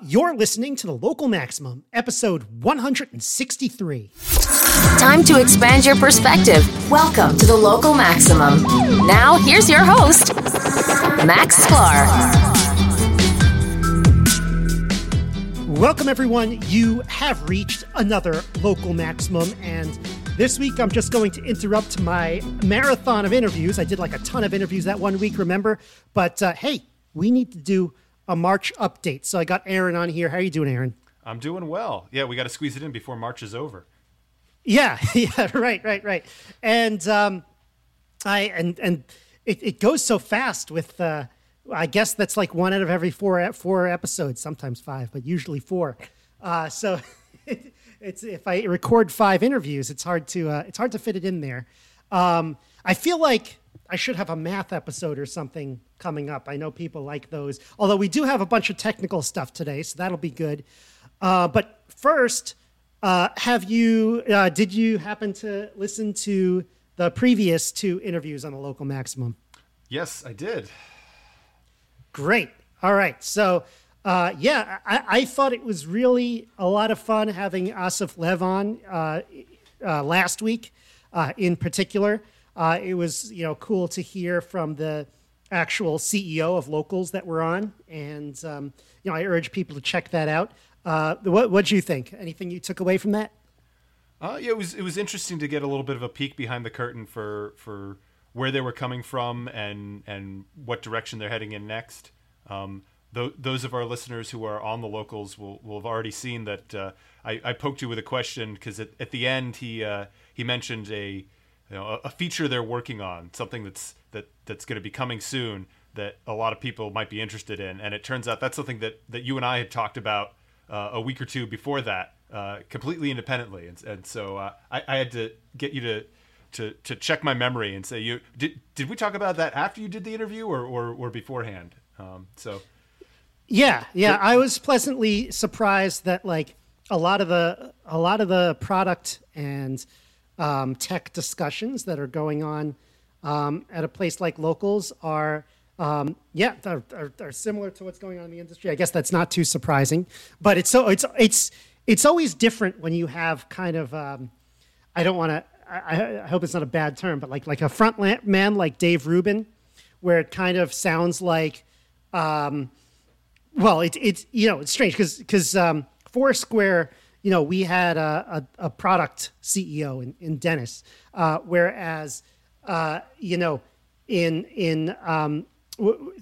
You're listening to the Local Maximum, episode 163. Time to expand your perspective. Welcome to the Local Maximum. Now, here's your host, Max Sklar. Welcome, everyone. You have reached another Local Maximum, and this week I'm just going to interrupt my marathon of interviews. I did like a ton of interviews that one week, remember? But uh, hey, we need to do a March update. So I got Aaron on here. How are you doing, Aaron? I'm doing well. Yeah, we got to squeeze it in before March is over. Yeah, yeah, right, right, right. And um, I and and it, it goes so fast with. Uh, I guess that's like one out of every four four episodes, sometimes five, but usually four. Uh, so it's if I record five interviews, it's hard to uh, it's hard to fit it in there. Um, I feel like I should have a math episode or something coming up. I know people like those. Although we do have a bunch of technical stuff today, so that'll be good. Uh, but first, uh, have you uh, did you happen to listen to the previous two interviews on the local maximum? Yes, I did. Great. All right. So, uh, yeah, I, I, thought it was really a lot of fun having Assaf Lev on uh, uh, last week, in particular. It was you know cool to hear from the actual CEO of locals that we're on, and um, you know I urge people to check that out. Uh, what what do you think? Anything you took away from that? Uh, yeah, it was it was interesting to get a little bit of a peek behind the curtain for for where they were coming from and and what direction they're heading in next. Um, th- those of our listeners who are on the locals will, will have already seen that uh, I, I, poked you with a question because at, at the end he uh, he mentioned a you know, a, feature they're working on, something that's that that's going to be coming soon that a lot of people might be interested in. And it turns out that's something that that you and I had talked about uh, a week or two before that, uh, completely independently. And, and so uh, I, I, had to get you to. To, to check my memory and say you did did we talk about that after you did the interview or or, or beforehand um, so yeah yeah I was pleasantly surprised that like a lot of the a lot of the product and um, tech discussions that are going on um, at a place like Locals are, um, yeah, are, are, are, similar to what's going on in the industry. I guess that's not too surprising, but it's so it's it's it's always different when you have kind of um, I don't want to. I, I, hope it's not a bad term, but like like a front man like Dave Rubin, where it kind of sounds like, um, well, it's it's you know it's strange because because um, Foursquare you know, we had a, a, a product CEO in, in Dennis, uh, whereas, uh, you know, in in um, w-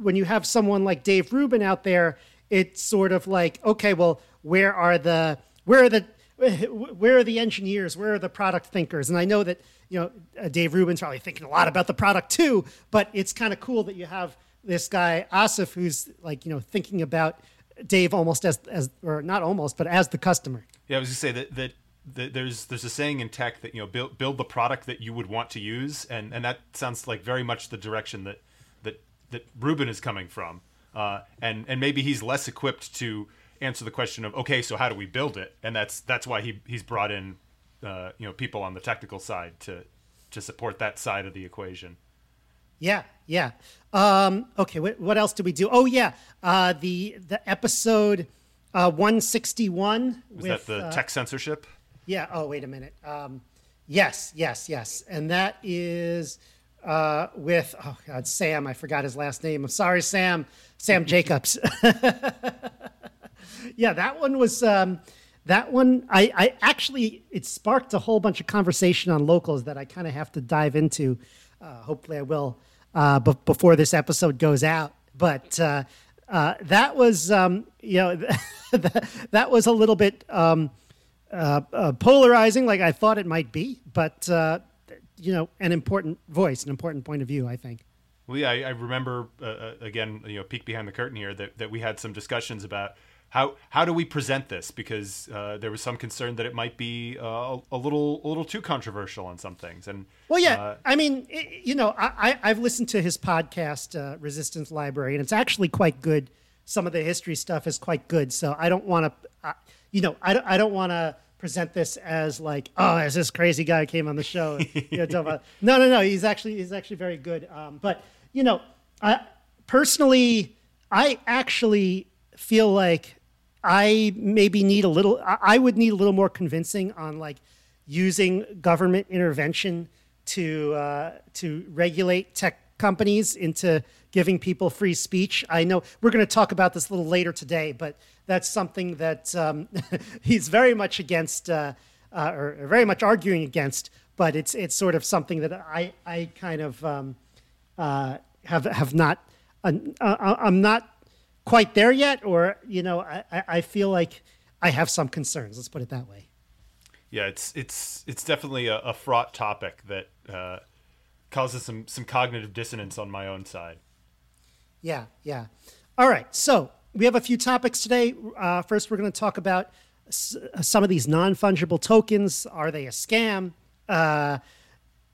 when you have someone like Dave Rubin out there, it's sort of like, okay, well, where are the where are the where are the engineers? Where are the product thinkers? And I know that you know uh, Dave Rubin's probably thinking a lot about the product too, but it's kind of cool that you have this guy Assaf who's like you know thinking about Dave almost as as or not almost, but as the customer. Yeah, I was gonna say that that. there's there's a saying in tech that you know build build the product that you would want to use and and that sounds like very much the direction that that that Rubin is coming from uh, and and maybe he's less equipped to answer the question of okay so how do we build it and that's that's why he he's brought in uh, you know people on the technical side to to support that side of the equation. Yeah, yeah. Um, okay, what, what, else did we do? Oh yeah, uh, the the episode uh, 161. Was with, that the uh, tech censorship? Yeah. Oh wait a minute. Um, yes, yes, yes, and that is uh, with oh god, Sam. I forgot his last name. I'm sorry, Sam. Sam Jacobs. yeah, that one was. Um, that one, I, I actually, it sparked a whole bunch of conversation on locals that I kind of have to dive into. Uh, hopefully, I will uh, b- before this episode goes out. But uh, uh, that was, um, you know, that, was a little bit um, uh, uh, polarizing, like I thought it might be. But uh, you know, an important voice, an important point of view, I think. Well, yeah, I, I remember again, you know, peek behind the curtain here that that we had some discussions about how how do we present this? Because uh, there was some concern that it might be uh, a little a little too controversial on some things. And well, yeah, uh, I mean, it, you know, I, I've listened to his podcast, uh, Resistance Library, and it's actually quite good. Some of the history stuff is quite good. So I don't want to, you know, I don't, I don't want to present this as like, oh, is this crazy guy came on the show? you know, about, no, no, no. He's actually he's actually very good. Um, but you know, I personally, I actually feel like I maybe need a little. I would need a little more convincing on like using government intervention to uh, to regulate tech companies into giving people free speech. I know we're going to talk about this a little later today, but that's something that um, he's very much against, uh, uh, or very much arguing against. But it's it's sort of something that I I kind of um, uh, have have not. Uh, I'm not quite there yet, or you know, I, I feel like I have some concerns. Let's put it that way. Yeah, it's it's it's definitely a, a fraught topic that uh, causes some some cognitive dissonance on my own side. Yeah, yeah. All right. So we have a few topics today. Uh, first, we're going to talk about s- some of these non fungible tokens. Are they a scam? Uh,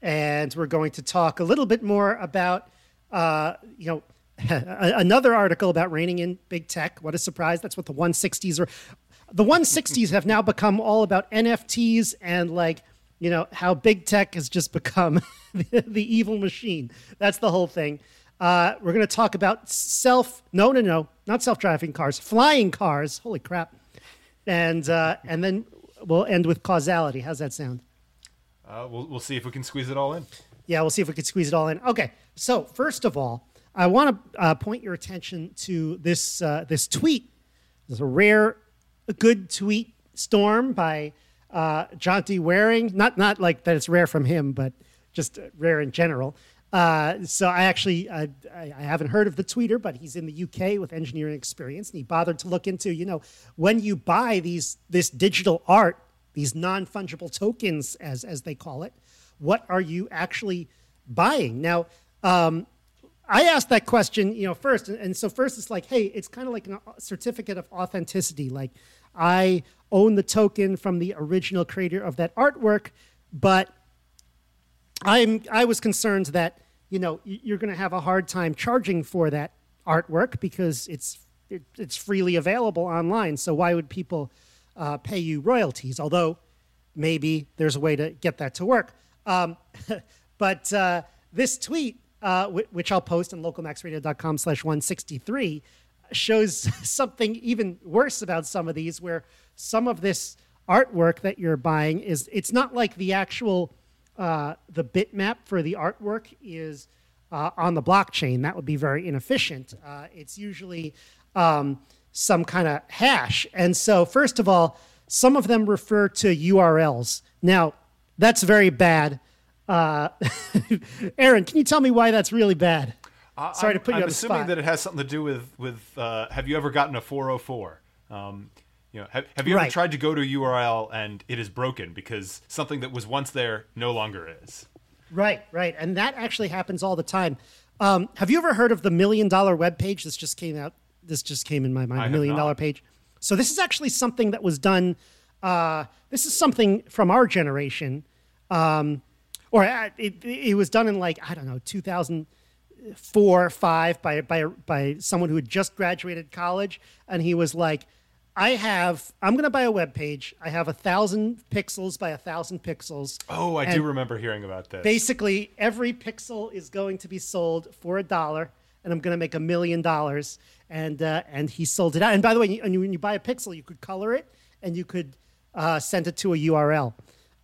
and we're going to talk a little bit more about, uh, you know, another article about reining in big tech. What a surprise! That's what the 160s are. The 160s have now become all about NFTs and like you know how big tech has just become the, the evil machine. That's the whole thing. Uh, we're going to talk about self. No, no, no, not self-driving cars, flying cars. Holy crap! And uh, and then we'll end with causality. How's that sound? Uh, we'll we'll see if we can squeeze it all in. Yeah, we'll see if we can squeeze it all in. Okay, so first of all, I want to uh, point your attention to this uh, this tweet. There's a rare, good tweet storm by uh, Jonty Wareing. Not not like that it's rare from him, but just rare in general. Uh, so I actually I, I I haven't heard of the tweeter, but he's in the UK with engineering experience, and he bothered to look into you know when you buy these this digital art, these non fungible tokens as as they call it, what are you actually buying now? Um, I asked that question, you know, first, and so first it's like, hey, it's kind of like a certificate of authenticity. Like, I own the token from the original creator of that artwork, but I'm I was concerned that you know you're going to have a hard time charging for that artwork because it's it, it's freely available online. So why would people uh, pay you royalties? Although maybe there's a way to get that to work. Um, but uh, this tweet, uh, which I'll post on localmaxradio.com slash 163, shows something even worse about some of these, where some of this artwork that you're buying is, it's not like the actual, uh, the bitmap for the artwork is uh, on the blockchain. That would be very inefficient. Uh, it's usually um, some kind of hash. And so, first of all, some of them refer to URLs. Now, that's very bad. Uh, Aaron, can you tell me why that's really bad? I- Sorry to I'm- put you I'm on the assuming that it has something to do with with. Uh, have you ever gotten a 404? Um, you know, have, have you ever tried to go to a URL and it is broken because something that was once there no longer is? Right, right. And that actually happens all the time. Um, have you ever heard of the million dollar web page? This just came out. This just came in my mind. I million dollar page. So this is actually something that was done. Uh, this is something from our generation, um, or uh, it, it was done in like I don't know, 2004 or five by by by someone who had just graduated college, and he was like, "I have. I'm going to buy a web page. I have a thousand pixels by a thousand pixels. Oh, I And- do remember hearing about this. basically every pixel is going to be sold for a dollar and i'm going to make a million dollars and uh, and he sold it out and by the way and when you buy a pixel you could color it and you could uh, send it to a url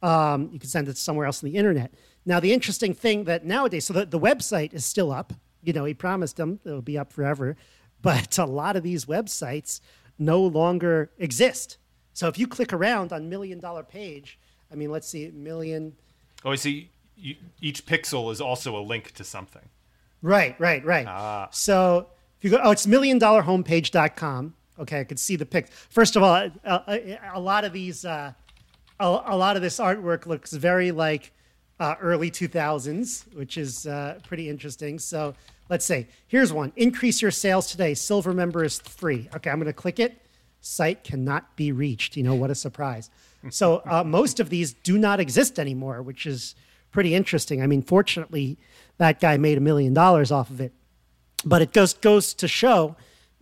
um, you can send it somewhere else on the internet now the interesting thing that nowadays so the, the website is still up you know he promised them it'll be up forever but a lot of these websites no longer exist so if you click around on million dollar page i mean let's see million oh, I see. You, each pixel is also a link to something. Right, right, right. Ah. So if you go, oh, it's million dollar homepage.com. Okay, I could see the pic. First of all, a, a, a lot of these, uh, a, a lot of this artwork looks very like uh, early 2000s, which is uh, pretty interesting. So let's say, here's one increase your sales today. Silver member is free. Okay, I'm going to click it. Site cannot be reached. You know, what a surprise. So uh, most of these do not exist anymore, which is pretty interesting. I mean, fortunately, that guy made a million dollars off of it but it goes goes to show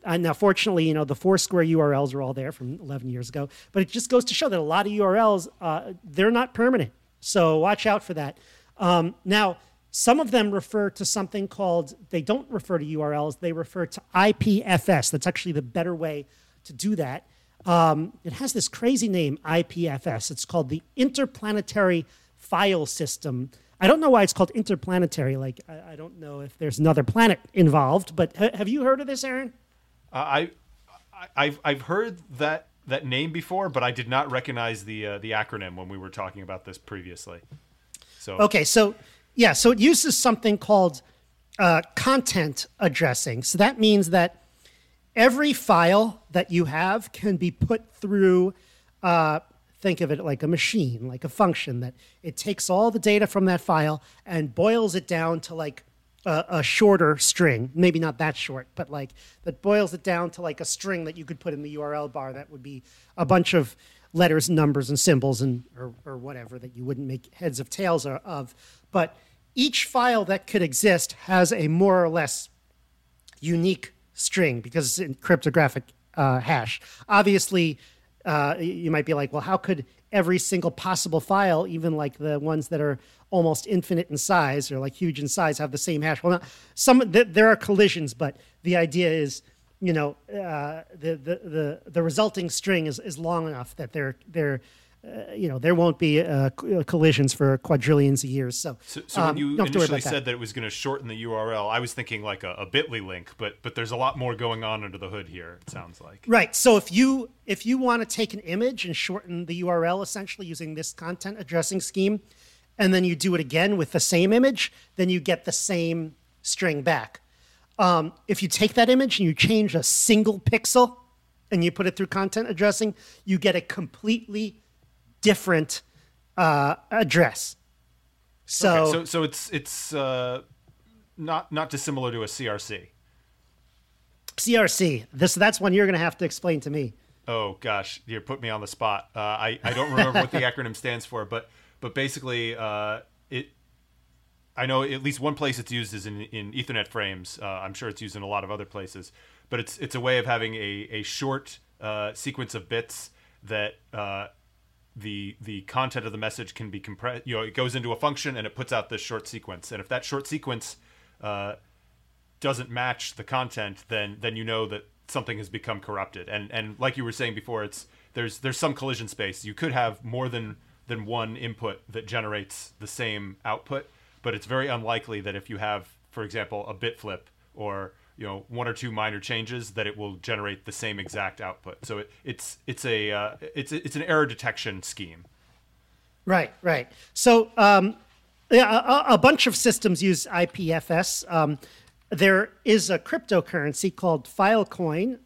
uh, now fortunately you know the foursquare urls are all there from 11 years ago but it just goes to show that a lot of urls uh, they're not permanent so watch out for that um, now some of them refer to something called, they don't refer to URLs, they refer to IPFS. That's actually the better way to do that. Um, it has this crazy name, IPFS. It's called the Interplanetary File System. I don't know why it's called interplanetary. Like, I, I don't know if there's another planet involved, but ha- have you heard of this, Aaron? I, I, I've I've heard that that name before, but I did not recognize the uh, the acronym when we were talking about this previously. So Okay, so yeah, so it uses something called uh, content addressing. So that means that every file that you have can be put through. Uh, think of it like a machine, like a function that it takes all the data from that file and boils it down to like a, a shorter string. Maybe not that short, but like that boils it down to like a string that you could put in the URL bar. That would be a bunch of letters, numbers, and symbols, and or, or whatever that you wouldn't make heads of tails of. But each file that could exist has a more or less unique string because it's in cryptographic uh, hash. Obviously, uh, you might be like, well, how could every single possible file, even like the ones that are almost infinite in size or like huge in size, have the same hash? Well, not, some th- there are collisions, but the idea is, you know, uh, the, the the the resulting string is, is long enough that they're they're uh, you know, there won't be uh, collisions for quadrillions of years. So, So, so um, when you don't have to worry initially about that. said that. it was going to shorten the URL, I was thinking like a, a Bitly link, but but there's a lot more going on under the hood here. It sounds like. Right. So if you if you want to take an image and shorten the URL essentially using this content addressing scheme, and then you do it again with the same image, then you get the same string back. Um, if you take that image and you change a single pixel and you put it through content addressing, you get a completely different uh, address. So, Okay, so so it's it's uh, not not dissimilar to a CRC. CRC, this that's one you're going to have to explain to me. Oh gosh, you put me on the spot. Uh, I I don't remember what the acronym stands for, but but basically, uh, it. I know at least one place it's used is in, in Ethernet frames. Uh, I'm sure it's used in a lot of other places, but it's it's a way of having a a short uh, sequence of bits that uh, the the content of the message can be compressed. You know, it goes into a function and it puts out this short sequence. And if that short sequence uh, doesn't match the content, then then you know that something has become corrupted. And and like you were saying before, it's there's there's some collision space. You could have more than than one input that generates the same output, but it's very unlikely that if you have, for example, a bit flip or you know one or two minor changes, that it will generate the same exact output. So it, it's it's a uh, it's it's an error detection scheme. Right, right. So, um, yeah, a, a bunch of systems use IPFS. Um, there is a cryptocurrency called Filecoin,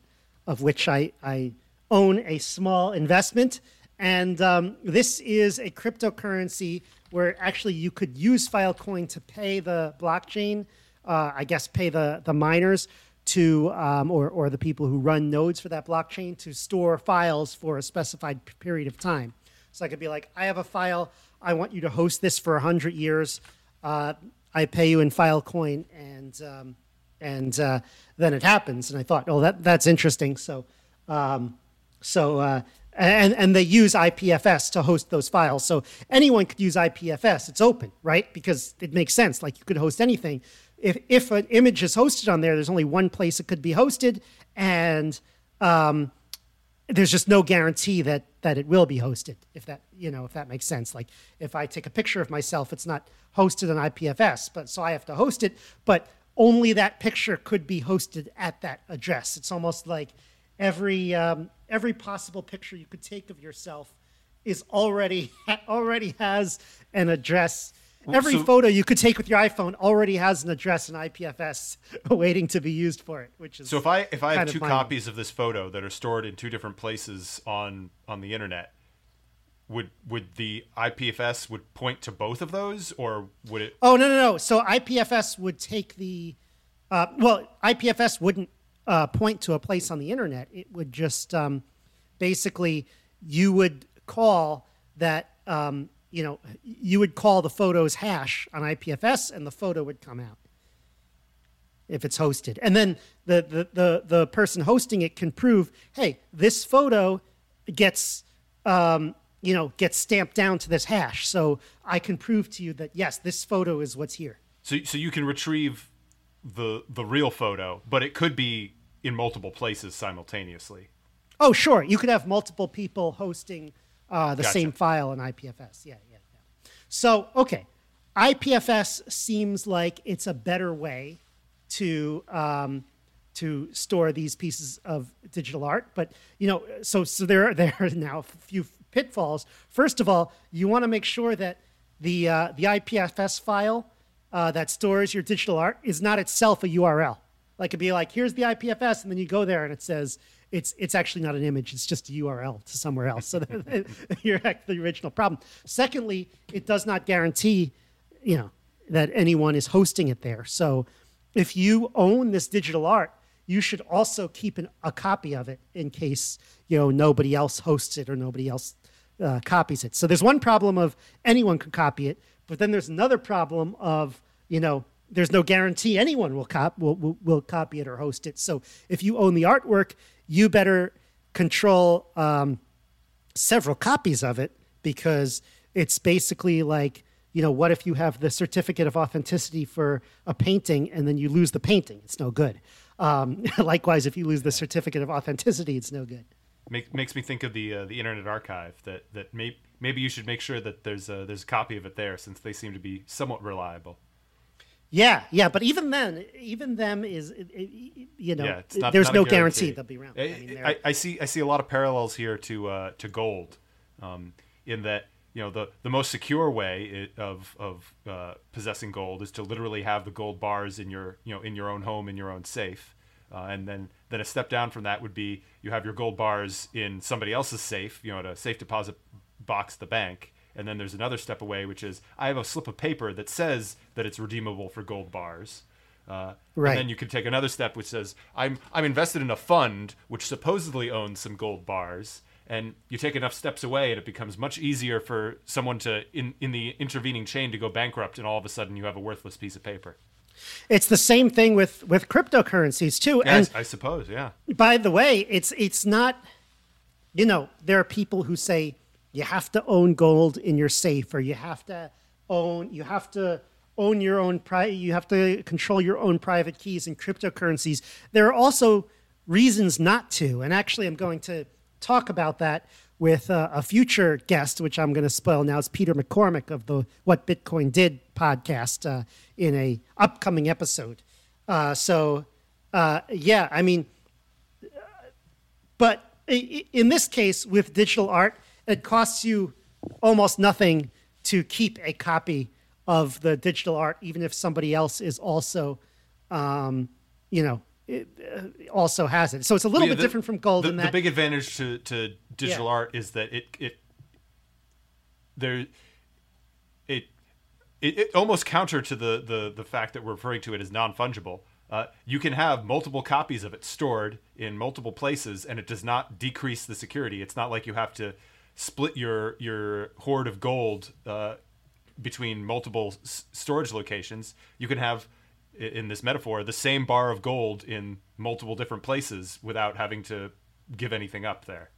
of which I, I own a small investment. And um, this is a cryptocurrency where actually you could use Filecoin to pay the blockchain, uh, I guess, pay the, the miners to, um, or, or the people who run nodes for that blockchain to store files for a specified period of time. So I could be like, I have a file. I want you to host this for 100 years. Uh, I pay you in Filecoin, and um, and uh, then it happens. And I thought, oh, that that's interesting. So um, so uh, and and they use IPFS to host those files. So anyone could use IPFS. It's open, right? Because it makes sense. Like you could host anything. If if an image is hosted on there, there's only one place it could be hosted, and um, there's just no guarantee that that it will be hosted if that you know if that makes sense like if i take a picture of myself it's not hosted on ipfs but so i have to host it but only that picture could be hosted at that address it's almost like every um, every possible picture you could take of yourself is already already has an address every so- photo you could take with your iphone already has an address in ipfs waiting to be used for it which is So if I if I have kind of two copies of this photo that are stored in two different places on on the internet, would would the IPFS would point to both of those, or would it? Oh no no no! So IPFS would take the, uh, well, IPFS wouldn't uh, point to a place on the internet. It would just um, basically you would call that um, you know you would call the photo's hash on IPFS, and the photo would come out if it's hosted. And then the the the, the person hosting it can prove, hey, this photo gets um, you know gets stamped down to this hash, so I can prove to you that yes, this photo is what's here. So so you can retrieve the the real photo, but it could be in multiple places simultaneously. Oh, sure. You could have multiple people hosting uh, the Gotcha. same file in IPFS. Yeah, yeah, yeah. So, okay. IPFS seems like it's a better way to um, to store these pieces of digital art. But you know, so so there are, there are now a few pitfalls. First of all, you want to make sure that the uh, the IPFS file uh, that stores your digital art is not itself a URL. Like it'd be like, here's the IPFS, and then you go there and it says it's it's actually not an image; it's just a URL to somewhere else. So you're at the original problem. Secondly, it does not guarantee, you know, that anyone is hosting it there. So if you own this digital art, you should also keep an, a copy of it in case you know nobody else hosts it or nobody else uh, copies it. So there's one problem of anyone can copy it, but then there's another problem of you know there's no guarantee anyone will cop will, will, will copy it or host it. So if you own the artwork, you better control um, several copies of it because it's basically like you know what if you have the certificate of authenticity for a painting and then you lose the painting? It's no good. Um, likewise if you lose the certificate of authenticity it's no good Make, makes me think of the uh, the Internet Archive that that may, maybe you should make sure that there's a, there's a copy of it there since they seem to be somewhat reliable. yeah yeah but even then even them is you know yeah, not, there's not no a guarantee they'll be around I, I mean, I, I see I see a lot of parallels here to uh, to gold, um, in that you know the the most secure way of of uh, possessing gold is to literally have the gold bars in your you know in your own home in your own safe, uh, and then then a step down from that would be you have your gold bars in somebody else's safe, you know, at a safe deposit box at the bank. And then there's another step away, which is I have a slip of paper that says that it's redeemable for gold bars. Uh, Right. And then you could take another step, which says I'm I'm invested in a fund which supposedly owns some gold bars. And you take enough steps away, and it becomes much easier for someone to in in the intervening chain to go bankrupt, and all of a sudden you have a worthless piece of paper. It's the same thing with with cryptocurrencies too Yeah, and I suppose, yeah. by the way, it's it's not. You know, there are people who say you have to own gold in your safe, or you have to own you have to own your own pri- you have to control your own private keys in cryptocurrencies. There are also reasons not to, and actually, I'm going to talk about that with uh, a future guest, which I'm going to spoil now. It's Peter McCormack of the What Bitcoin Did podcast uh, in a upcoming episode. Uh, so, uh, yeah, I mean, but in this case, with digital art, it costs you almost nothing to keep a copy of the digital art, even if somebody else is also, um, you know, it, uh, also has it. So it's a little Yeah, bit the- different from gold The, in that the big advantage to, to digital Yeah. art is that it it there it, it it almost counter to the the the fact that we're referring to it as non fungible. Uh, you can have multiple copies of it stored in multiple places, and it does not decrease the security. It's not like you have to split your your hoard of gold uh, between multiple s- storage locations. You can have, in this metaphor, the same bar of gold in multiple different places without having to give anything up there.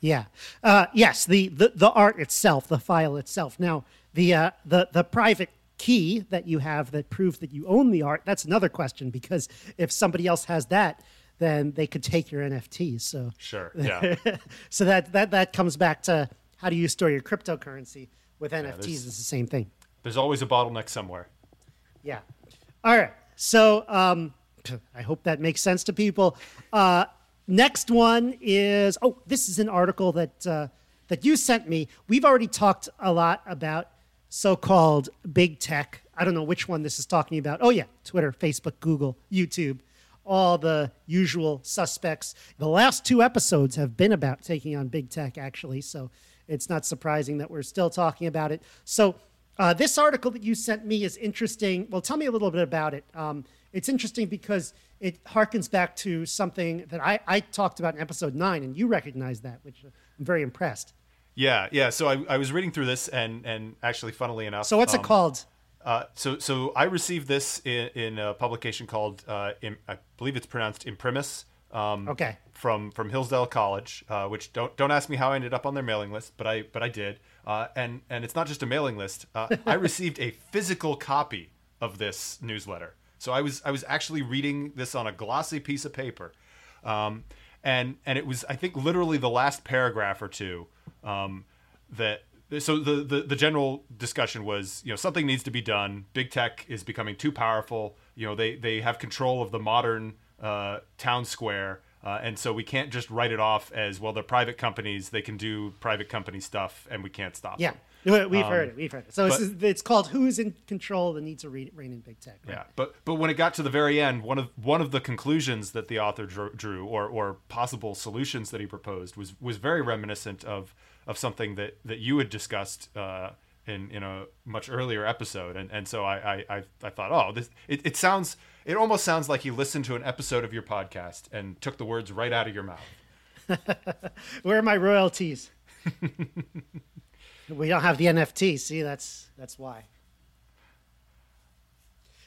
Yeah. Uh, yes, the, the the art itself, the file itself. Now, the uh, the the private key that you have that proves that you own the art. That's another question because if somebody else has that, then they could take your NFTs. So Sure. Yeah. so that that that comes back to how do you store your cryptocurrency with NFTs? there's- It's the same thing. There's always a bottleneck somewhere. Yeah. All right. So um, I hope that makes sense to people. Uh, next one is oh, this is an article that uh, that you sent me. We've already talked a lot about so-called big tech. I don't know which one this is talking about. Oh yeah, Twitter, Facebook, Google, YouTube, all the usual suspects. The last two episodes have been about taking on big tech, actually. So it's not surprising that we're still talking about it. So uh, this article that you sent me is interesting. Well, tell me a little bit about it. Um, it's interesting because it harkens back to something that I, I talked about in episode nine, and you recognize that, which I'm very impressed. Yeah. Yeah. So I, I was reading through this, and and actually, funnily enough. So what's um, it called? Uh, so, so I received this in, in a publication called, uh, Im, I believe it's pronounced Imprimis. Um, Okay. From from Hillsdale College, uh, which don't don't ask me how I ended up on their mailing list, but I but I did. Uh, and and it's not just a mailing list. Uh, I received a physical copy of this newsletter. So I was I was actually reading this on a glossy piece of paper, um, and and it was I think literally the last paragraph or two um, that so the, the the general discussion was you know something needs to be done. Big tech is becoming too powerful. You know they they have control of the modern uh, town square. Uh, and so we can't just write it off as well. They're private companies; they can do private company stuff, and we can't stop. Yeah, them. we've um, heard it. We've heard it. So but, it's, it's, called "Who's in Control that Needs to Rein in Big Tech." Right? Yeah, but but when it got to the very end, one of one of the conclusions that the author drew, or or possible solutions that he proposed, was was very reminiscent of of something that that you had discussed. Uh, in, in a much earlier episode, and, and so I, I, I thought, oh, this it, it sounds it almost sounds like he listened to an episode of your podcast and took the words right out of your mouth. Where are my royalties? we don't have the NFT. See, that's that's why.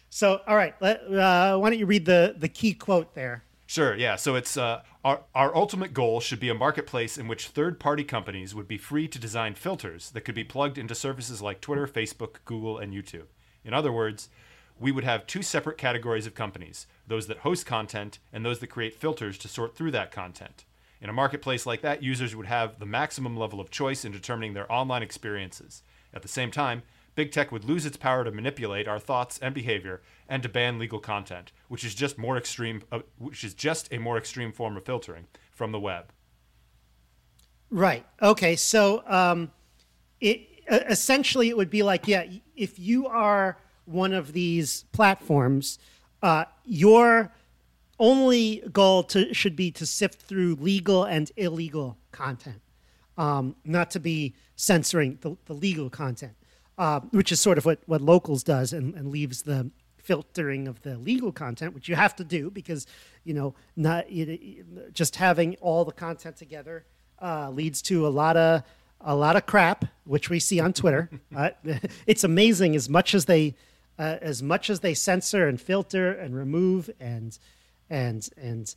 So, all right, let, uh, why don't you read the the key quote there? Sure. Yeah. So it's uh, our our ultimate goal should be a marketplace in which third party companies would be free to design filters that could be plugged into services like Twitter, Facebook, Google, and YouTube. In other words, we would have two separate categories of companies those that host content and those that create filters to sort through that content. In a marketplace like that, users would have the maximum level of choice in determining their online experiences. At the same time, big tech would lose its power to manipulate our thoughts and behavior and to ban legal content, which is just more extreme uh, which is just a more extreme form of filtering from the web. Right. Okay. So um, it essentially it would be like yeah, if you are one of these platforms, uh, your only goal to, should be to sift through legal and illegal content, um, not to be censoring the, the legal content, uh, which is sort of what, what Locals does and, and leaves the filtering of the legal content, which you have to do because, you know, not you, just having all the content together uh, leads to a lot of a lot of crap, which we see on Twitter. uh, it's amazing as much as they uh, as much as they censor and filter and remove and and and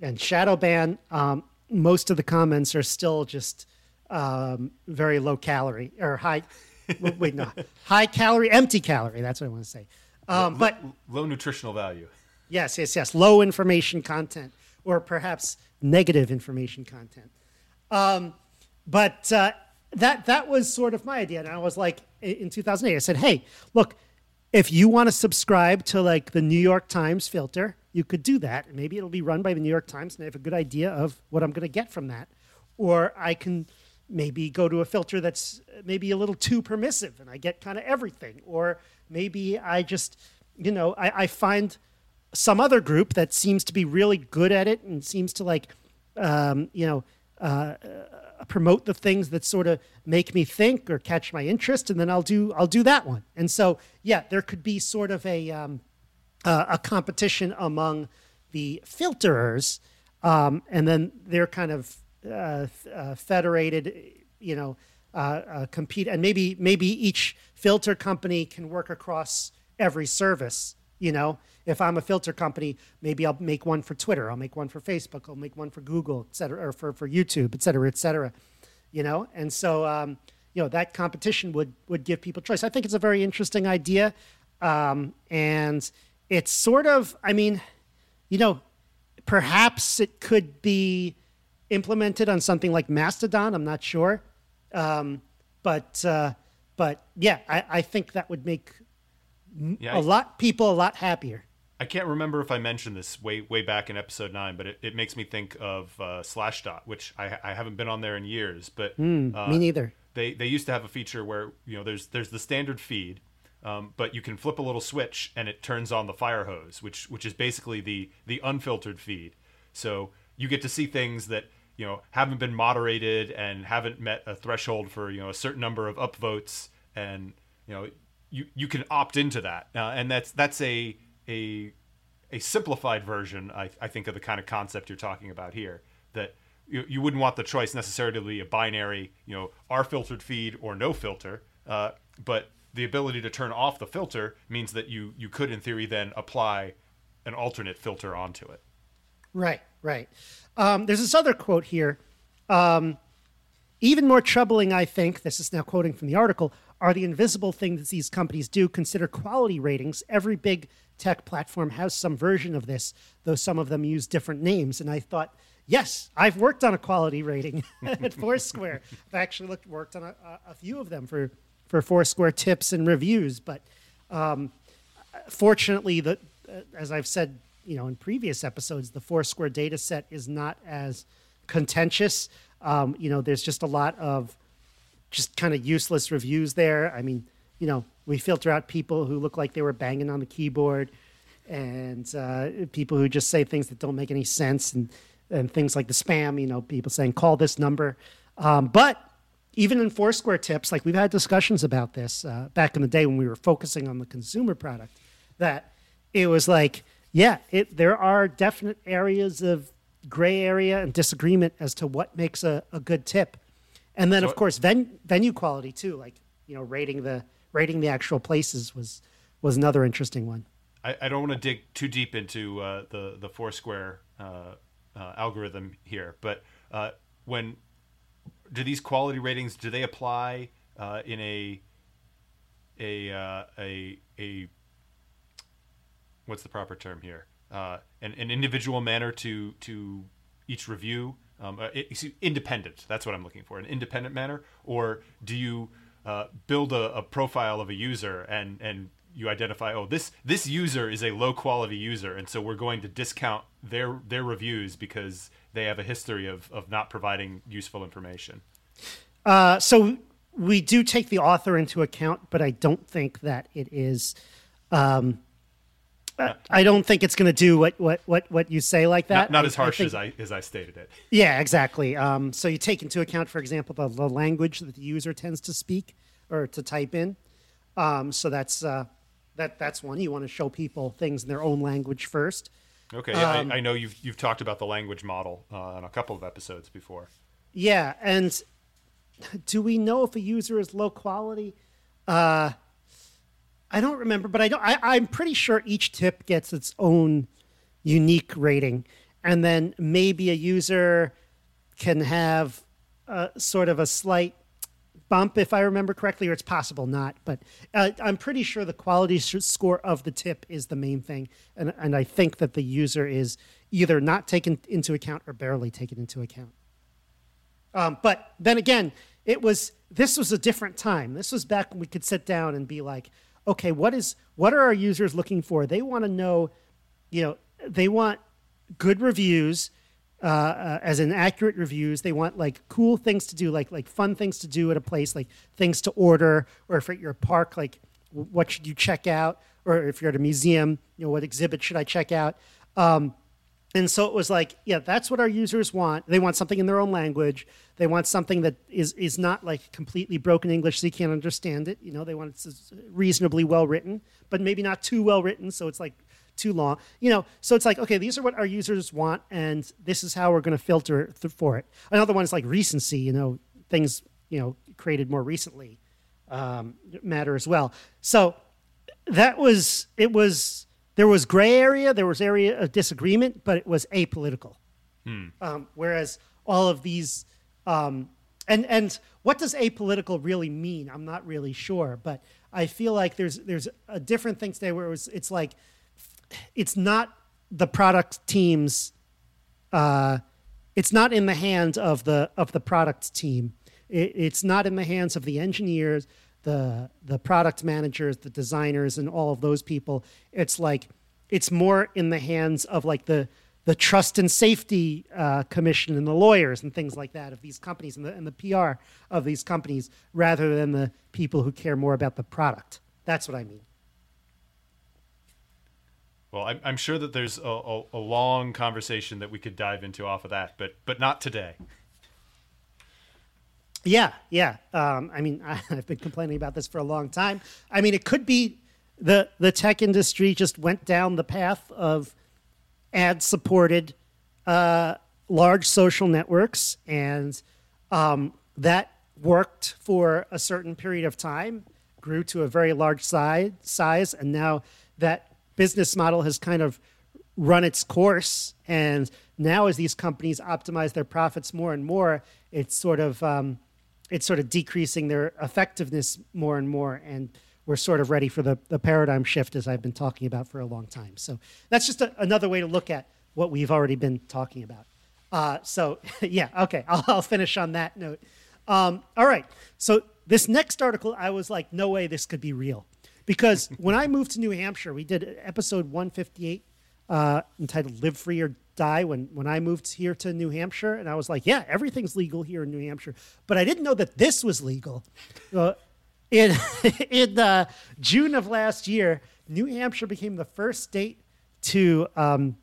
and shadow ban, um, most of the comments are still just um, very low calorie or high. wait, no, high calorie, empty calorie. That's what I want to say. Um, low, but low nutritional value. Yes, yes, yes. Low information content, or perhaps negative information content. Um, but uh, that that was sort of my idea, and I was like, in 2008, I said, "Hey, look, if you want to subscribe to like the New York Times filter, you could do that. Maybe it'll be run by the New York Times and I have a good idea of what I'm going to get from that. Or I can maybe go to a filter that's maybe a little too permissive and I get kind of everything. Or maybe I just, you know, I, I find some other group that seems to be really good at it and seems to like, um, you know, uh, promote the things that sort of make me think or catch my interest, and then I'll do I'll do that one. And so, yeah, there could be sort of a um, uh, a competition among the filterers, um, and then they're kind of uh, uh, federated, you know, uh, uh, compete, and maybe maybe each filter company can work across every service, you know if I'm a filter company, maybe I'll make one for Twitter, I'll make one for Facebook, I'll make one for Google, et cetera, or for, for YouTube, et cetera, et cetera. You know, and so um, you know that competition would would give people choice. I think it's a very interesting idea, um, and it's sort of, I mean, you know, perhaps it could be implemented on something like Mastodon. I'm not sure, um, but uh, but yeah, I, I think that would make yeah, a lot people a lot happier. I can't remember if I mentioned this way way back in episode nine, but it, it makes me think of uh, Slashdot, which I, I haven't been on there in years. But mm, uh, me neither. They they used to have a feature where you know there's there's the standard feed, um, but you can flip a little switch and it turns on the fire hose, which which is basically the the unfiltered feed. So you get to see things that you know haven't been moderated and haven't met a threshold for you know a certain number of upvotes, and you know you you can opt into that, uh, and that's that's a a a simplified version, I, I think, of the kind of concept you're talking about here. That you, you wouldn't want the choice necessarily to be a binary, you know, our filtered feed or no filter, uh, but the ability to turn off the filter means that you you could, in theory, then apply an alternate filter onto it. Right, right. Um, there's this other quote here. Um, even more troubling, I think, this is now quoting from the article, are the invisible things these companies do. Consider quality ratings. Every big tech platform has some version of this, though some of them use different names. And I thought, yes, I've worked on a quality rating at Foursquare. I've actually looked, worked on a, a, few of them for, for Foursquare tips and reviews. But um, fortunately, the, uh, as I've said you know in previous episodes, the Foursquare data set is not as contentious. Um, you know, there's just a lot of just kind of useless reviews there. I mean, you know, we filter out people who look like they were banging on the keyboard, and uh, people who just say things that don't make any sense, and and things like the spam. You know, people saying call this number. Um, but even in Foursquare tips, like we've had discussions about this uh, back in the day when we were focusing on the consumer product, that it was like yeah, it, there are definite areas of gray area and disagreement as to what makes a, a good tip. And then, so, of course, ven, venue quality too, like you know, rating the rating the actual places was was another interesting one. I, I don't want to dig too deep into uh, the the Foursquare uh, uh, algorithm here, but uh, when do these quality ratings do they apply uh, in a a uh, a a what's the proper term here? An, an individual manner to to each review. Um, independent. That's what I'm looking for. An independent manner, or do you uh, build a, a, profile of a user and and you identify, oh, this this user is a low quality user, and so we're going to discount their their reviews because they have a history of of not providing useful information. Uh, so we do take the author into account, but I don't think that it is. Um, I don't think it's going to do what, what, what, what you say like that. Not, not as harsh I think, as I as I stated it. Yeah, exactly. Um, so you take into account, for example, the, the, language that the user tends to speak or to type in. Um, so that's uh, that that's one. You want to show people things in their own language first. Okay, um, I, I, know you've you've talked about the language model uh, on a couple of episodes before. Yeah, and do we know if a user is low quality? Uh, I don't remember, but I don't. I, I'm pretty sure each tip gets its own unique rating, and then maybe a user can have sort of a slight bump, if I remember correctly, or it's possible not. But uh, I'm pretty sure the quality score of the tip is the main thing, and and I think that the user is either not taken into account or barely taken into account. Um, but then again, it was this was a different time. This was back when we could sit down and be like, okay, what is what are our users looking for? They want to know, you know, they want good reviews, uh, uh, as in accurate reviews. They want like cool things to do, like like fun things to do at a place, like things to order, or if you're at your park, like what should you check out, or if you're at a museum, you know, what exhibit should I check out? Um, and so it was like, yeah, that's what our users want. They want something in their own language. They want something that is is not like completely broken English so you can't understand it. You know, they want it reasonably well written, but maybe not too well written, so it's like too long. You know, so it's like, okay, these are what our users want, and this is how we're going to filter th- for it. Another one is like recency. You know, things you know created more recently um, matter as well. So that was it was there was gray area, there was area of disagreement, but it was apolitical. Hmm. Um, whereas all of these, um, and and what does apolitical really mean? I'm not really sure, but I feel like there's there's a different thing today where it was it's like it's not the product teams. Uh, it's not in the hands of the of the product team. It, it's not in the hands of the engineers the the product managers, the designers, and all of those people. It's like it's more in the hands of like the the trust and safety uh, commission and the lawyers and things like that of these companies and the, and the PR of these companies rather than the people who care more about the product. That's what I mean. Well, I'm, I'm sure that there's a, a, a long conversation that we could dive into off of that, but but not today. Yeah, yeah. Um, I mean, I, have been complaining about this for a long time. I mean, it could be the the tech industry just went down the path of ad supported uh, large social networks, and um, that worked for a certain period of time, grew to a very large size, size, and now that business model has kind of run its course. And now, as these companies optimize their profits more and more, it's sort of um, it's sort of decreasing their effectiveness more and more. And we're sort of ready for the, the paradigm shift, as I've been talking about for a long time. So that's just a, another way to look at what we've already been talking about. Uh, so, yeah, okay, I'll, I'll, finish on that note. Um, all right, so this next article, I was like, no way this could be real. Because when I moved to New Hampshire, we did episode 158 uh, entitled Live Free or Die when, when I moved here to New Hampshire. And I was like, yeah, everything's legal here in New Hampshire. But I didn't know that this was legal. Uh, in in uh, June of last year, New Hampshire became the first state to um,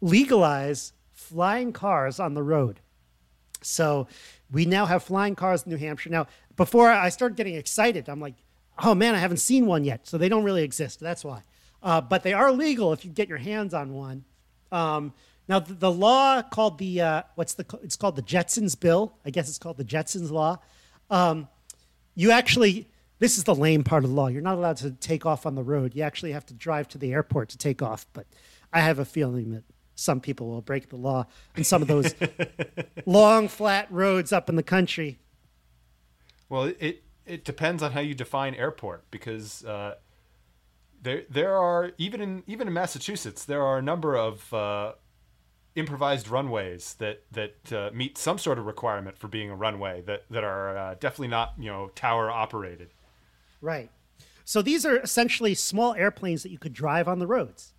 legalize flying cars on the road. So we now have flying cars in New Hampshire. Now, before I started getting excited, I'm like, oh man, I haven't seen one yet. So they don't really exist. That's why. Uh, but they are legal if you get your hands on one. Um, now, the, the, law called the uh, what's the it's called the Jetsons bill. I guess it's called the Jetsons law. Um, you actually this is the lame part of the law. You're not allowed to take off on the road. You actually have to drive to the airport to take off. But I have a feeling that some people will break the law in some of those long, flat roads up in the country. Well, it it depends on how you define airport because uh, there there are even in even in Massachusetts there are a number of uh, improvised runways that that uh, meet some sort of requirement for being a runway that that are uh, definitely not you know tower operated. Right. So these are essentially small airplanes that you could drive on the roads,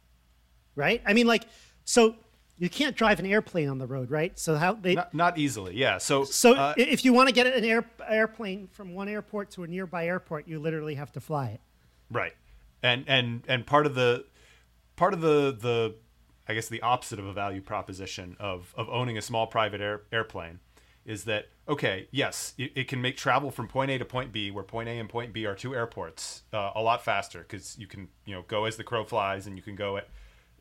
right? I mean, like, so you can't drive an airplane on the road, right? So how they not, not easily, yeah. So so uh, if you want to get an air, airplane from one airport to a nearby airport, you literally have to fly it. Right, and and and part of the part of the the I guess the opposite of a value proposition of of owning a small private air, airplane is that okay? Yes, it, it, can make travel from point A to point B, where point A and point B are two airports, uh, a lot faster because you can you know go as the crow flies, and you can go at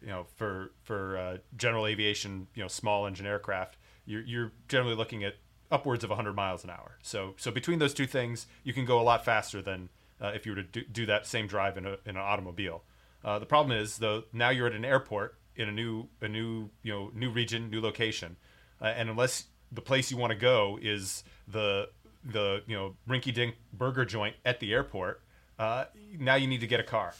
you know for for uh, general aviation, you know small engine aircraft, you're you're generally looking at upwards of 100 miles an hour. So so between those two things, you can go a lot faster than uh, if you were to do, do, that same drive in, a, in an automobile. Uh, the problem is though now you're at an airport in a new a new you know new region, new location, uh, and unless the place you want to go is the the you know rinky dink burger joint at the airport, uh, now you need to get a car,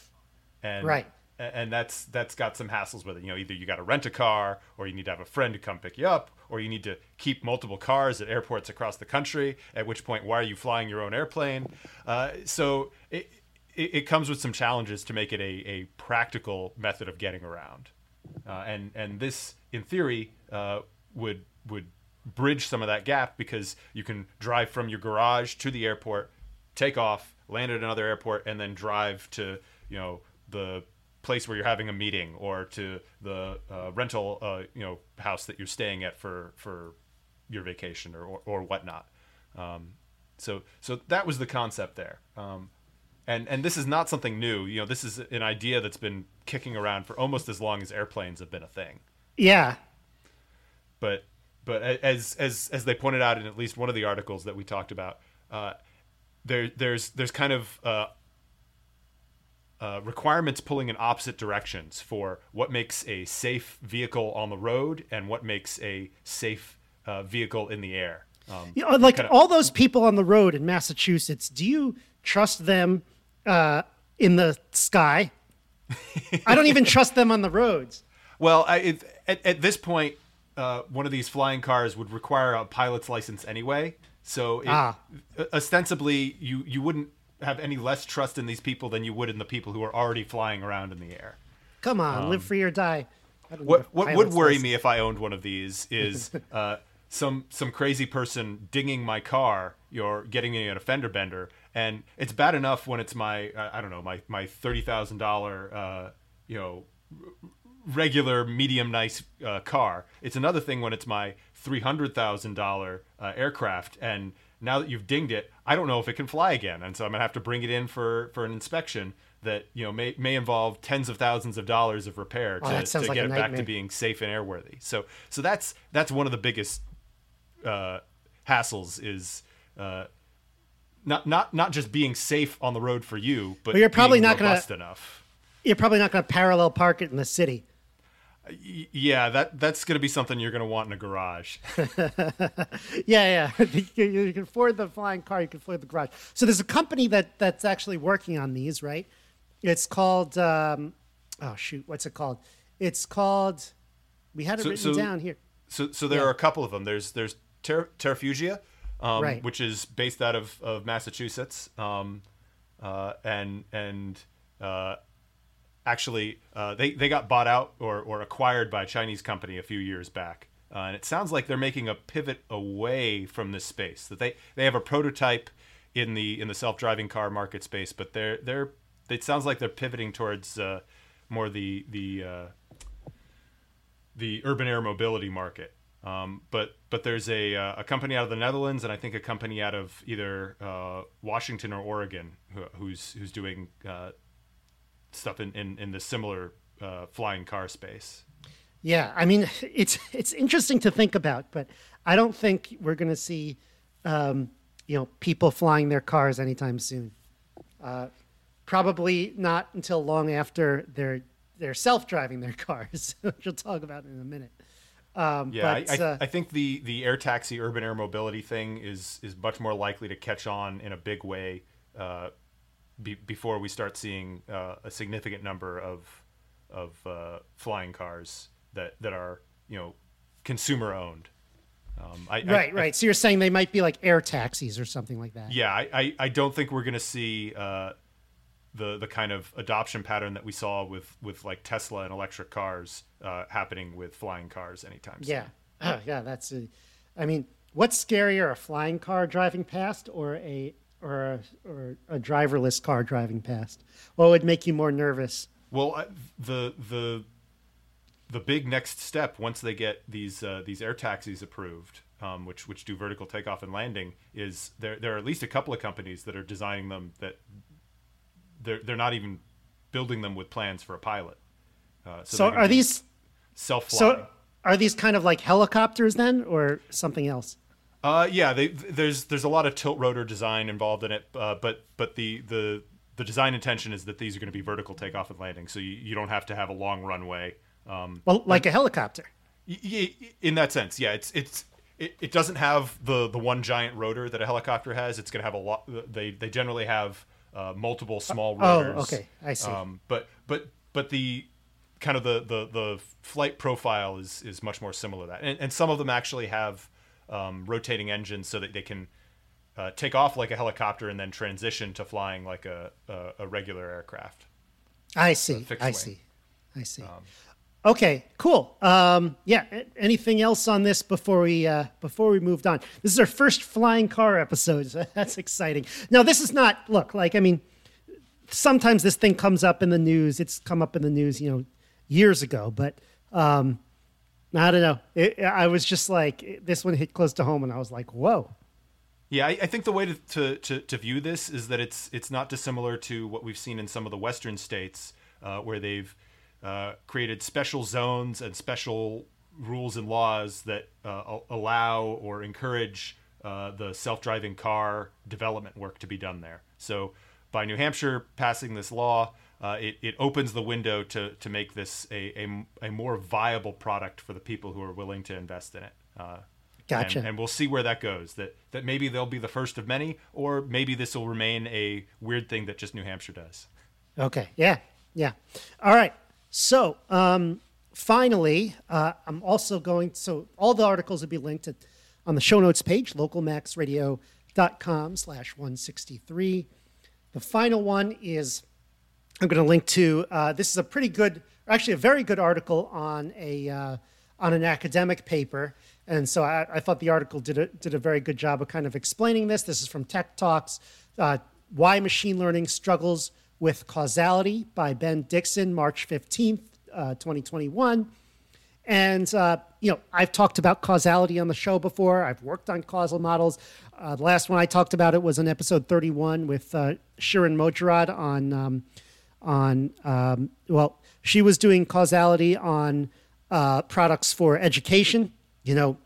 and right. And that's that's got some hassles with it. You know, either you got to rent a car, or you need to have a friend to come pick you up, or you need to keep multiple cars at airports across the country. At which point, why are you flying your own airplane? Uh, so it, it, it comes with some challenges to make it a, a practical method of getting around. Uh, and and this, in theory, uh, would would bridge some of that gap because you can drive from your garage to the airport, take off, land at another airport, and then drive to you know the place where you're having a meeting or to the uh, rental uh, you know house that you're staying at for for your vacation or or, or whatnot. Um, so so that was the concept there. Um, and and this is not something new. You know, this is an idea that's been kicking around for almost as long as airplanes have been a thing. Yeah. But but as as as they pointed out in at least one of the articles that we talked about, uh, there there's there's kind of uh, uh, requirements pulling in opposite directions for what makes a safe vehicle on the road and what makes a safe uh, vehicle in the air. Um, you know, like kinda... all those people on the road in Massachusetts, do you trust them uh, in the sky? I don't even trust them on the roads. Well, I, it, at, at this point, uh, one of these flying cars would require a pilot's license anyway. So it, ah. ostensibly, you you wouldn't have any less trust in these people than you would in the people who are already flying around in the air. Come on, um, live free or die. What what would worry license. me if I owned one of these is uh, some some crazy person dinging my car, you're getting me an offender bender, and it's bad enough when it's my I don't know my my thirty thousand uh, dollar you know regular medium nice uh, car. It's another thing when it's my three hundred thousand uh, dollar aircraft, and now that you've dinged it, I don't know if it can fly again, and so I'm gonna have to bring it in for for an inspection that you know may may involve tens of thousands of dollars of repair oh, to, to like get it back to being safe and airworthy. So so that's that's one of the biggest uh, hassles is. Uh, not, not not just being safe on the road for you, but well, you're probably not going to enough. You're probably not going to parallel park it in the city. yeah, that that's going to be something you're going to want in a garage. yeah, yeah. you, you can afford the flying car. You can afford the garage. So there's a company that that's actually working on these, right? It's called. Um, oh shoot, what's it called? It's called. We had it So- written so- down here. So so there Yeah. are a couple of them. There's there's Ter- Terrafugia, um, Right. which is based out of, of Massachusetts, um, uh, and and uh, actually uh, they they got bought out or or acquired by a Chinese company a few years back. Uh, and it sounds like they're making a pivot away from this space. That they they have a prototype in the in the self driving car market space, but they're they're it sounds like they're pivoting towards uh, more the the uh, the urban air mobility market. Um, but but there's a uh, a company out of the Netherlands and I think a company out of either uh, Washington or Oregon who, who's who's doing uh, stuff in, in, in the similar uh, flying car space. Yeah, I mean, it's it's interesting to think about, but I don't think we're going to see, um, you know, people flying their cars anytime soon. Uh, probably not until long after they're they're self driving their cars, which we'll talk about in a minute. Um, Yeah, but, I, I, uh, I think the, the air taxi urban air mobility thing is is much more likely to catch on in a big way uh, be, before we start seeing uh, a significant number of of uh, flying cars that that are you know consumer owned. Um, I, right, right. So you're saying they might be like air taxis or something like that. yeah, I, I, I don't think we're going to see uh, the the kind of adoption pattern that we saw with with like Tesla and electric cars uh, happening with flying cars anytime soon. Yeah, yeah. That's a. I mean, what's scarier, a flying car driving past, or a or a, or a driverless car driving past? What would make you more nervous? Well, I- the the the big next step once they get these uh, these air taxis approved, um, which which do vertical takeoff and landing, is there there are at least a couple of companies that are designing them that they're they're not even building them with plans for a pilot. Uh, So, gonna are be these self-flying? so are these kind of like helicopters then, or something else? Uh, yeah, they, there's there's a lot of tilt rotor design involved in it, uh, but but the the the design intention is that these are going to be vertical takeoff and landing, so you, you don't have to have a long runway. Um, Well, like a helicopter. y- y- in that sense, yeah, it's it's it, it doesn't have the the one giant rotor that a helicopter has. It's going to have a lot. They they generally have uh, multiple small rotors. Oh, rotors. okay, I see. Um, but but but the kind of the, the the flight profile is is much more similar to that, and, and some of them actually have um, rotating engines so that they can uh, take off like a helicopter and then transition to flying like a a, a regular aircraft. I see. I wing. see. I see. okay, cool. Um, yeah. Anything else on this before we uh, before we moved on? This is our first flying car episode. So that's exciting. Now, this is not. Look, like I mean, sometimes this thing comes up in the news. It's come up in the news, you know, years ago. But um, I don't know. It, I was just like, this one hit close to home, and I was like, whoa. Yeah, I, I think the way to, to, to, to view this is that it's it's not dissimilar to what we've seen in some of the Western states, uh, where they've uh, created special zones and special rules and laws that uh, allow or encourage uh, the self-driving car development work to be done there. So, by New Hampshire passing this law, uh, it, it opens the window to, to make this a, a, a more viable product for the people who are willing to invest in it. Uh, Gotcha. and, and we'll see where that goes. That that maybe they'll be the first of many, or maybe this will remain a weird thing that just New Hampshire does. Okay. Yeah. Yeah. All right. So, um, finally, uh, I'm also going. So, all the articles will be linked at, on the show notes page, localmaxradio.com slash 163. The final one is I'm going to link to. Uh, this is a pretty good, actually, a very good article on a uh, on an academic paper, and so I, I thought the article did a did a very good job of kind of explaining this. This is from Tech Talks. Uh, Why machine learning struggles with causality by Ben Dickson, March 15th, uh, 2021. And, uh, you know, I've talked about causality on the show before. I've worked on causal models. Uh, the last one I talked about it was in episode 31 with Shirin Mojarrad on, um, on um, well, she was doing causality on uh, products for education. You know,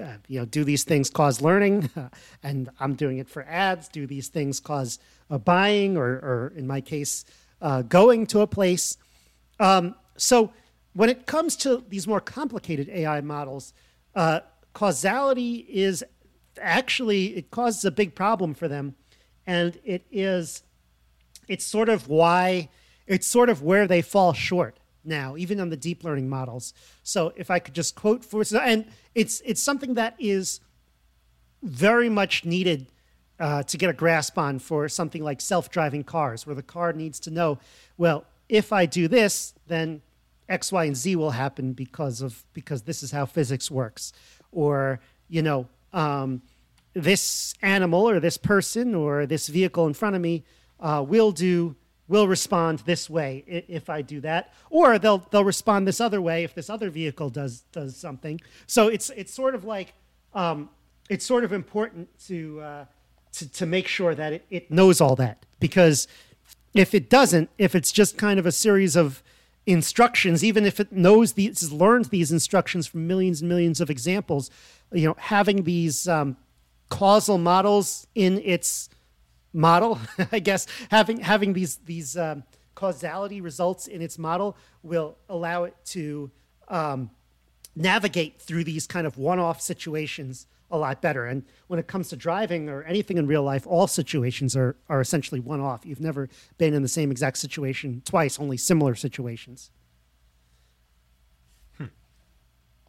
uh, you know, do these things cause learning? and I'm doing it for ads. Do these things cause uh, buying or, or in my case, uh, going to a place? Um, so when it comes to these more complicated AI models, uh, causality is actually it causes a big problem for them, and it is it's sort of why it's sort of where they fall short now, even on the deep learning models. So if I could just quote for and it's it's something that is very much needed uh, to get a grasp on for something like self-driving cars, where the car needs to know, well, if I do this, then X, Y, and Z will happen because of because this is how physics works, or you know, um, this animal or this person or this vehicle in front of me uh, will do will respond this way if I do that, or they'll they'll respond this other way if this other vehicle does does something. So it's it's sort of like um, it's sort of important to, uh, to to make sure that it, it knows all that because if it doesn't, if it's just kind of a series of instructions, even if it knows these learned these instructions from millions and millions of examples, you know, having these um, causal models in its model, I guess having having these these um, causality results in its model will allow it to um, navigate through these kind of one-off situations a lot better. And when it comes to driving or anything in real life, all situations are are essentially one-off. You've never been in the same exact situation twice, only similar situations. Hmm.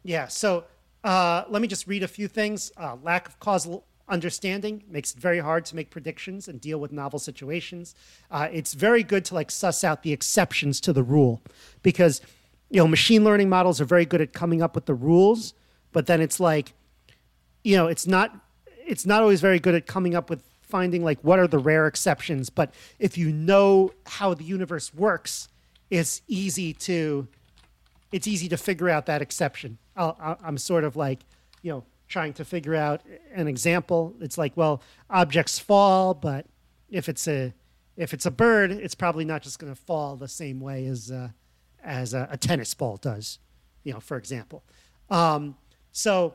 Yeah. So uh, let me just read a few things. Uh, lack of causal understanding makes it very hard to make predictions and deal with novel situations. Uh, it's very good to like suss out the exceptions to the rule because you know machine learning models are very good at coming up with the rules, but then it's like you know it's not it's not always very good at coming up with finding like what are the rare exceptions. But if you know how the universe works, it's easy to it's easy to figure out that exception. i I'm sort of like you know trying to figure out an example. It's like, well, objects fall, but if it's a if it's a bird, it's probably not just going to fall the same way as uh, as a, a, tennis ball does, you know, for example. Um, so,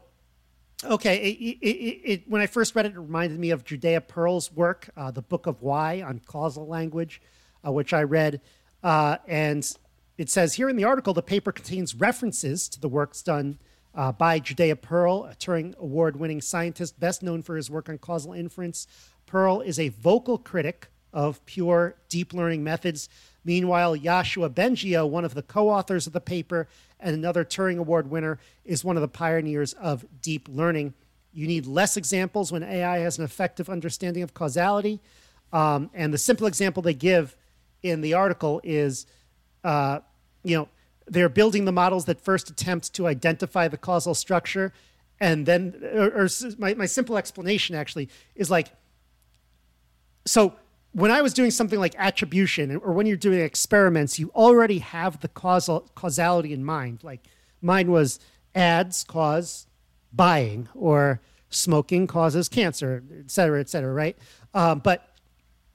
okay, it, it, it, when I first read it, it reminded me of Judea Pearl's work, uh, the Book of Why on causal language, uh, which I read, uh, and it says here in the article the paper contains references to the works done uh, by Judea Pearl, a Turing Award winning scientist best known for his work on causal inference. Pearl is a vocal critic of pure deep learning methods. Meanwhile, Yoshua Bengio, one of the co authors of the paper and another Turing Award winner, is one of the pioneers of deep learning. You need less examples when AI has an effective understanding of causality. Um, and the simple example they give in the article is, uh, you know, they're building the models that first attempt to identify the causal structure and then or, or my, my simple explanation actually is like so when i was doing something like attribution or when you're doing experiments you already have the causal causality in mind. Like mine was ads cause buying or smoking causes cancer et cetera et cetera right? Um, but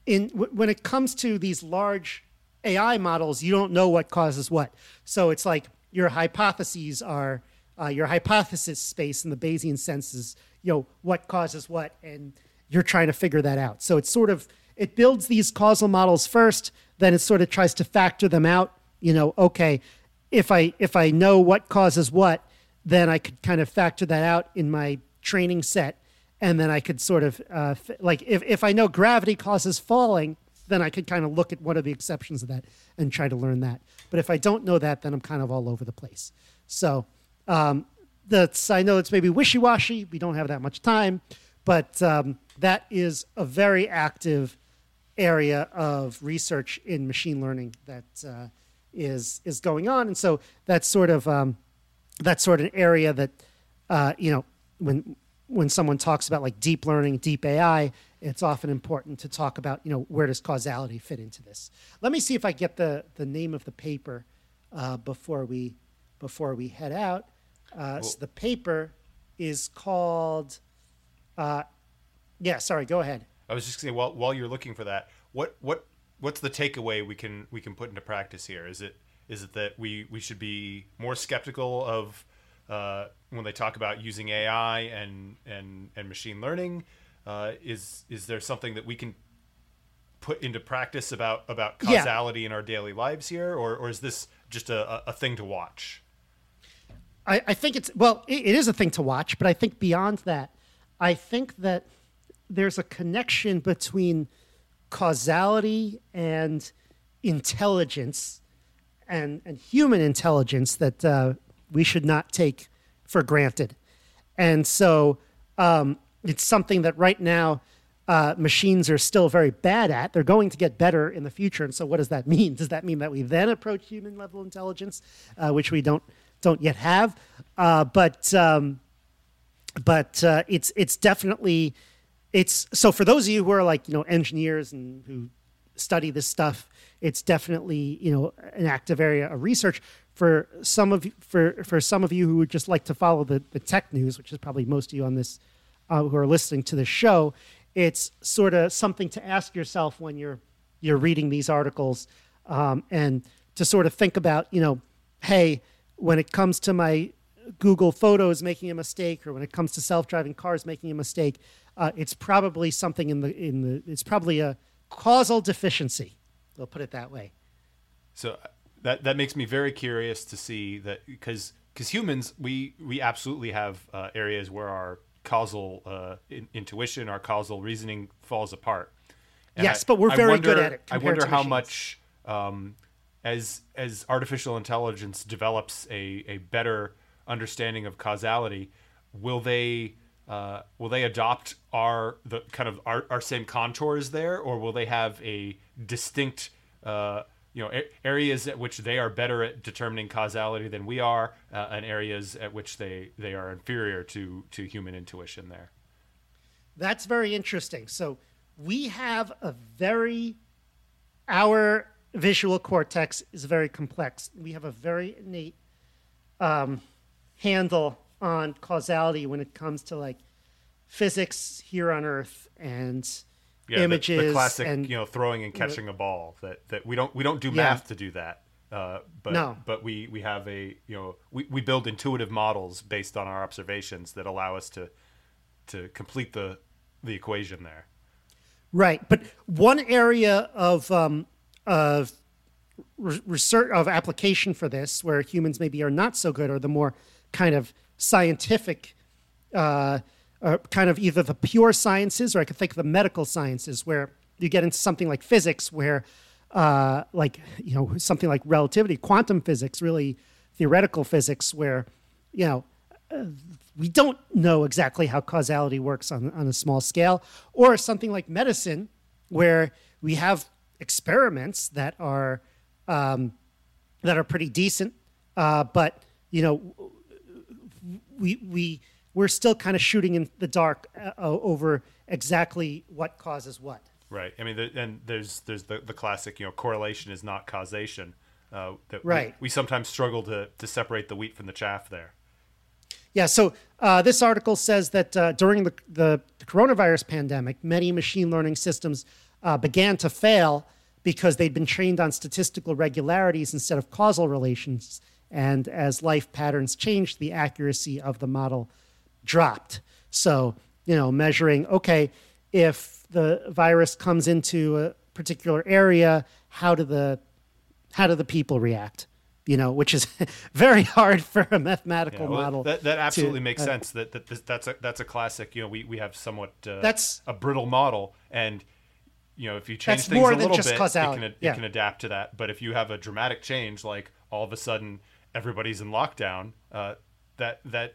in when it comes to these large AI models, you don't know what causes what. So it's like your hypotheses are uh, your hypothesis space in the Bayesian sense is you know what causes what, and you're trying to figure that out. So it's sort of it builds these causal models first, then it sort of tries to factor them out. You know, okay, if I if I know what causes what, then I could kind of factor that out in my training set, and then I could sort of uh, like if if I know gravity causes falling then I could kind of look at what are the exceptions of that and try to learn that. But if I don't know that, then I'm kind of all over the place. So um, that's I know it's maybe wishy-washy. We don't have that much time, but um, that is a very active area of research in machine learning that uh, is is going on, and so that's sort of um, that's sort of an area that uh, you know when when someone talks about like deep learning, deep AI, it's often important to talk about, you know, where does causality fit into this? Let me see if I get the, the name of the paper uh, before we before we head out. Uh, well, so the paper is called. Uh, yeah, sorry. Go ahead. I was just saying, while while you're looking for that, what what what's the takeaway we can we can put into practice here? Is it is it that we we should be more skeptical of uh, when they talk about using AI and and and machine learning? Uh, is is there something that we can put into practice about about causality yeah. in our daily lives here, or or is this just a, a thing to watch? I, I think it's well, it, it is a thing to watch, but I think beyond that, I think that there's a connection between causality and intelligence and, and human intelligence that uh, we should not take for granted. And so um, it's something that right now uh, machines are still very bad at. They're going to get better in the future. And so, what does that mean? Does that mean that we then approach human level intelligence, uh, which we don't don't yet have? Uh, but um, but uh, it's it's definitely it's so for those of you who are like you know engineers and who study this stuff it's definitely you know an active area of research for some of for for some of you who would just like to follow the, the tech news which is probably most of you on this uh, who are listening to this show it's sort of something to ask yourself when you're you're reading these articles um, and to sort of think about you know hey when it comes to my google photos making a mistake or when it comes to self-driving cars making a mistake uh, it's probably something in the in the it's probably a causal deficiency. We'll put it that way. So uh, that that makes me very curious to see that because because humans we we absolutely have uh, areas where our causal uh, in, intuition, our causal reasoning falls apart. And yes, I, but we're very wonder, good at it. I wonder how machines. much um, as as artificial intelligence develops a, a better understanding of causality, will they uh, will they adopt our the kind of our, our same contours there, or will they have a distinct uh, you know areas at which they are better at determining causality than we are, uh, and areas at which they they are inferior to to human intuition there? That's very interesting. So we have a very our visual cortex is very complex. We have a very innate um, handle on causality when it comes to like physics here on Earth and yeah, images. The, the classic, and, you know, throwing and catching a ball. That that we don't we don't do Yeah. math to do that. Uh, but No. but we we have a you know we, we build intuitive models based on our observations that allow us to to complete the the equation there. Right, but one area of um, of re- research of application for this, where humans maybe are not so good, are the more kind of scientific, uh, uh, kind of either the pure sciences, or I could think of the medical sciences, where you get into something like physics, where uh, like you know something like relativity, quantum physics, really theoretical physics, where you know we don't know exactly how causality works on, on a small scale, or something like medicine, where we have experiments that are um, that are pretty decent, uh, but you know we we we're still kind of shooting in the dark uh, over exactly what causes what. Right. I mean, the, and there's there's the, the classic, you know, correlation is not causation. Uh, that we- Right. We, sometimes struggle to to separate the wheat from the chaff there. Yeah, so uh, this article says that uh, during the, the, the coronavirus pandemic, many machine learning systems uh, began to fail because they'd been trained on statistical regularities instead of causal relations. And as life patterns changed, the accuracy of the model dropped. So, you know, measuring, okay, if the virus comes into a particular area, how do the how do the people react? You know, which is very hard for a mathematical Yeah, well, model. That, that absolutely to, makes uh, sense. That, that this, that's a that's a classic. You know, we, we have somewhat uh, That's- a brittle model, and you know, if you change things a little bit, it causality. can it Yeah. can adapt to that. But if you have a dramatic change, like all of a sudden everybody's in lockdown, uh, that that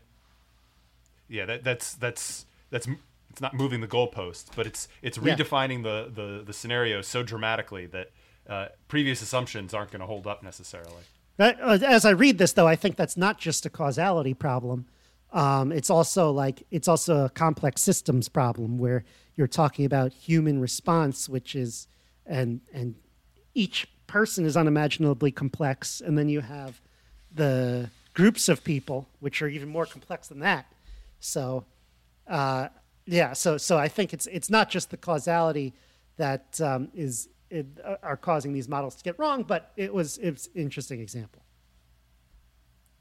yeah, that that's that's that's it's not moving the goalposts, but it's it's Yeah. redefining the the the scenario so dramatically that uh, previous assumptions aren't going to hold up necessarily. That- uh, As I read this, though, I think that's not just a causality problem. Um, it's also like it's also a complex systems problem where you're talking about human response, which is and and each person is unimaginably complex, and then you have the groups of people, which are even more complex than that. So, uh, yeah, so so I think it's it's not just the causality that um, is it, uh, are causing these models to get wrong, but it was it's interesting example.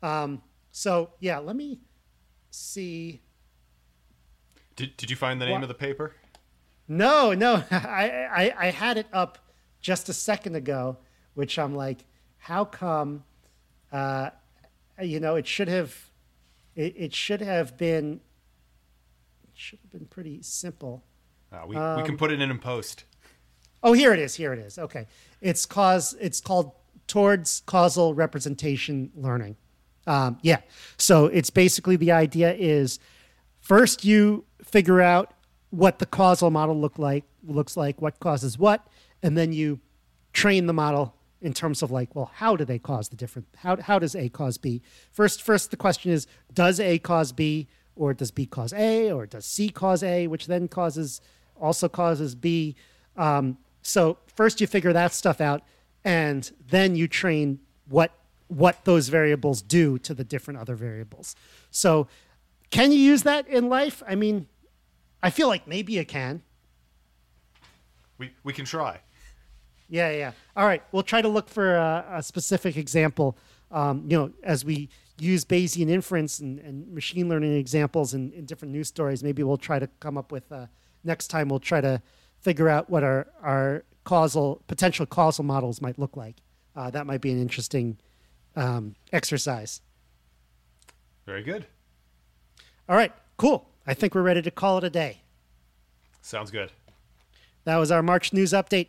Um, so yeah, let me see. Did did you find the name What- of the paper? No, no, I, I I had it up just a second ago, which I'm like, how come Uh, you know, it should have, it, it should have been, it should have been pretty simple. Uh, we, we can put it in in post. Oh, here it is. Here it is. Okay, it's cause. It's called towards causal representation learning. Um, yeah. So it's basically the idea is first you figure out what the causal model look like looks like, what causes what, and then you train the model in terms of like, well, how do they cause the different? How how does A cause B? First, first the question is, does A cause B, or does B cause A, or does C cause A, which then causes also causes B. Um, so first you figure that stuff out, and then you train what what those variables do to the different other variables. So can you use that in life? I mean, I feel like maybe you can. We we can try. Yeah, yeah. All right, we'll try to look for a, a specific example. Um, you know, as we use Bayesian inference and, and machine learning examples in, in, different news stories, maybe we'll try to come up with uh, next time. We'll try to figure out what our our causal potential causal models might look like. Uh, that might be an interesting um, exercise. Very good. All right, cool. I think we're ready to call it a day. Sounds good. That was our March news update.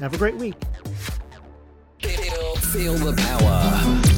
Have a great week. Feel, the power.